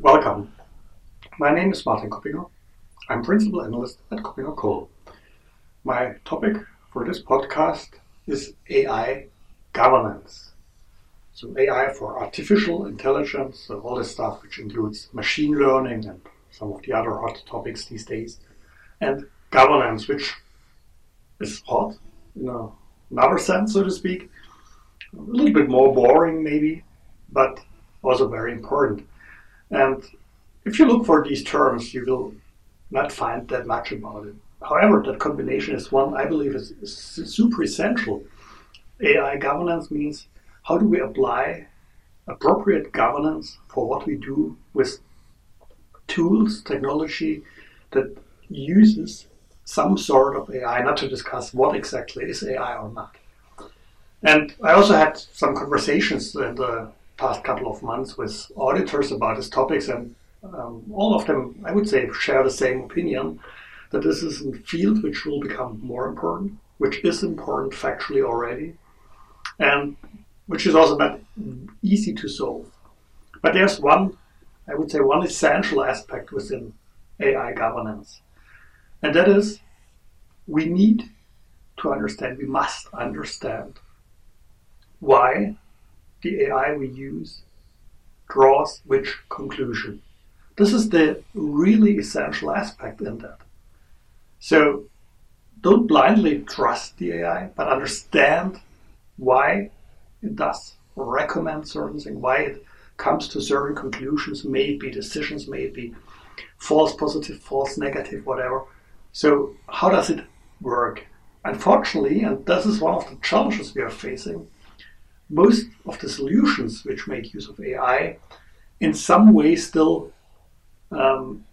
welcome. My name is Martin Kuppinger. I'm Principal Analyst at KuppingerCole. My topic for this podcast is AI governance. So AI for artificial intelligence, so all this stuff which includes machine learning and some of the other hot topics these days, and governance, which is hot in another sense, so to speak, a little bit more boring maybe, but also very important. And if you look for these terms, you will not find that much about it. However, that combination is one I believe is, is super essential. AI governance means how do we apply appropriate governance for what we do with tools, technology that uses some sort of AI, not to discuss what exactly is AI or not. And I also had some conversations in the past couple of months with auditors about these topics, and um, all of them, I would say, share the same opinion that this is a field which will become more important, which is important factually already, and which is also not easy to solve. But there's one, I would say, one essential aspect within AI governance, and that is we need to understand, we must understand why the AI we use draws which conclusion. This is the really essential aspect in that. So don't blindly trust the AI, but understand why it does recommend certain things, why it comes to certain conclusions, maybe decisions, maybe false positive, false negative, whatever. So how does it work? Unfortunately, and this is one of the challenges we are facing, most of the solutions which make use of AI in some way still um,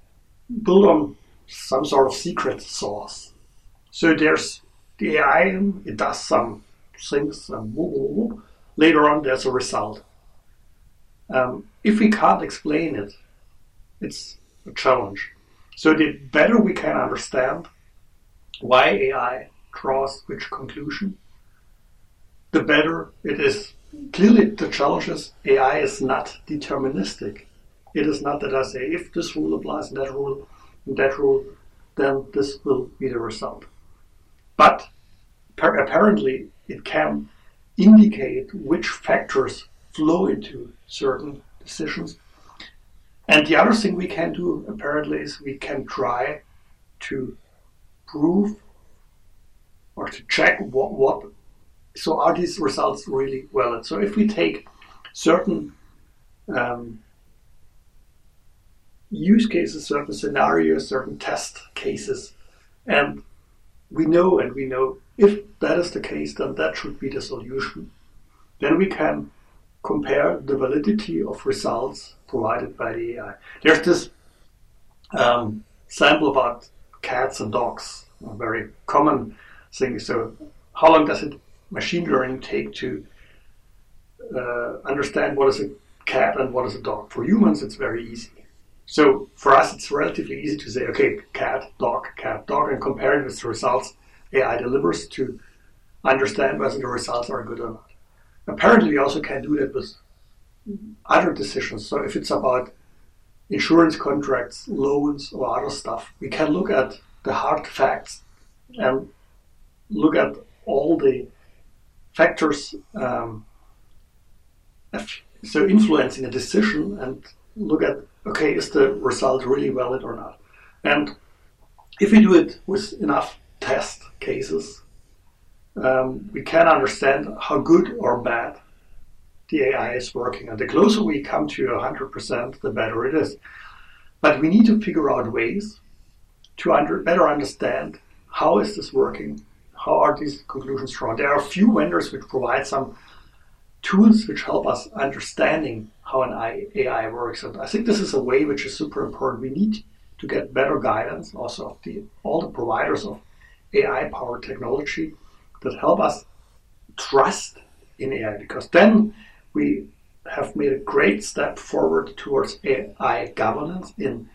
build on some sort of secret sauce. So there's the AI, it does some things, and later on there's a result. Um, if we can't explain it, it's a challenge. So the better we can understand why AI draws which conclusion, the better it is. Clearly, the challenge is AI is not deterministic. It is not that I say if this rule applies in that rule, in that rule, then this will be the result. But apparently, it can indicate which factors flow into certain decisions. And the other thing we can do, apparently, is we can try to prove or to check what, what so are these results really valid? So if we take certain um, use cases, certain scenarios, certain test cases, and we know and we know if that is the case, then that should be the solution. Then we can compare the validity of results provided by the AI. There's this um, sample about cats and dogs, a very common thing. So how long does it machine learning take to uh, understand what is a cat and what is a dog. For humans, it's very easy. So for us, it's relatively easy to say, okay, cat, dog, cat, dog, and compare it with the results AI delivers to understand whether the results are good or not. Apparently, we also can do that with other decisions. So if it's about insurance contracts, loans, or other stuff, we can look at the hard facts and look at all the factors um, so influencing a decision and look at okay is the result really valid or not? And if we do it with enough test cases um, we can understand how good or bad the AI is working. And the closer we come to 100% the better it is. But we need to figure out ways to under, better understand how is this working how are these conclusions drawn? There are a few vendors which provide some tools which help us understanding how an AI works. And I think this is a way which is super important. We need to get better guidance also of the all the providers of AI powered technology that help us trust in AI because then we have made a great step forward towards AI governance in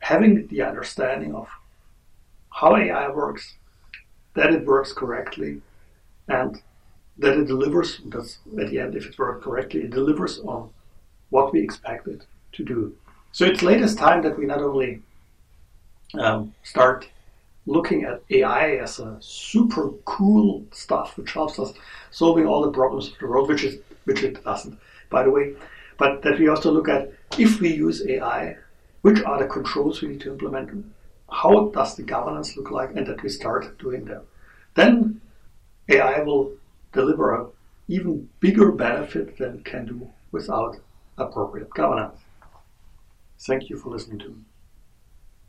having the understanding of how AI works, that it works correctly and that it delivers, because at the end, if it works correctly, it delivers on what we expect it to do. So it's latest time that we not only um, start looking at AI as a super cool stuff which helps us solving all the problems of the world, which is which it doesn't, by the way, but that we also look at if we use AI, which are the controls we need to implement, how does the governance look like, and that we start doing that. Then AI will deliver a even bigger benefit than it can do without appropriate governance. Thank you for listening to me.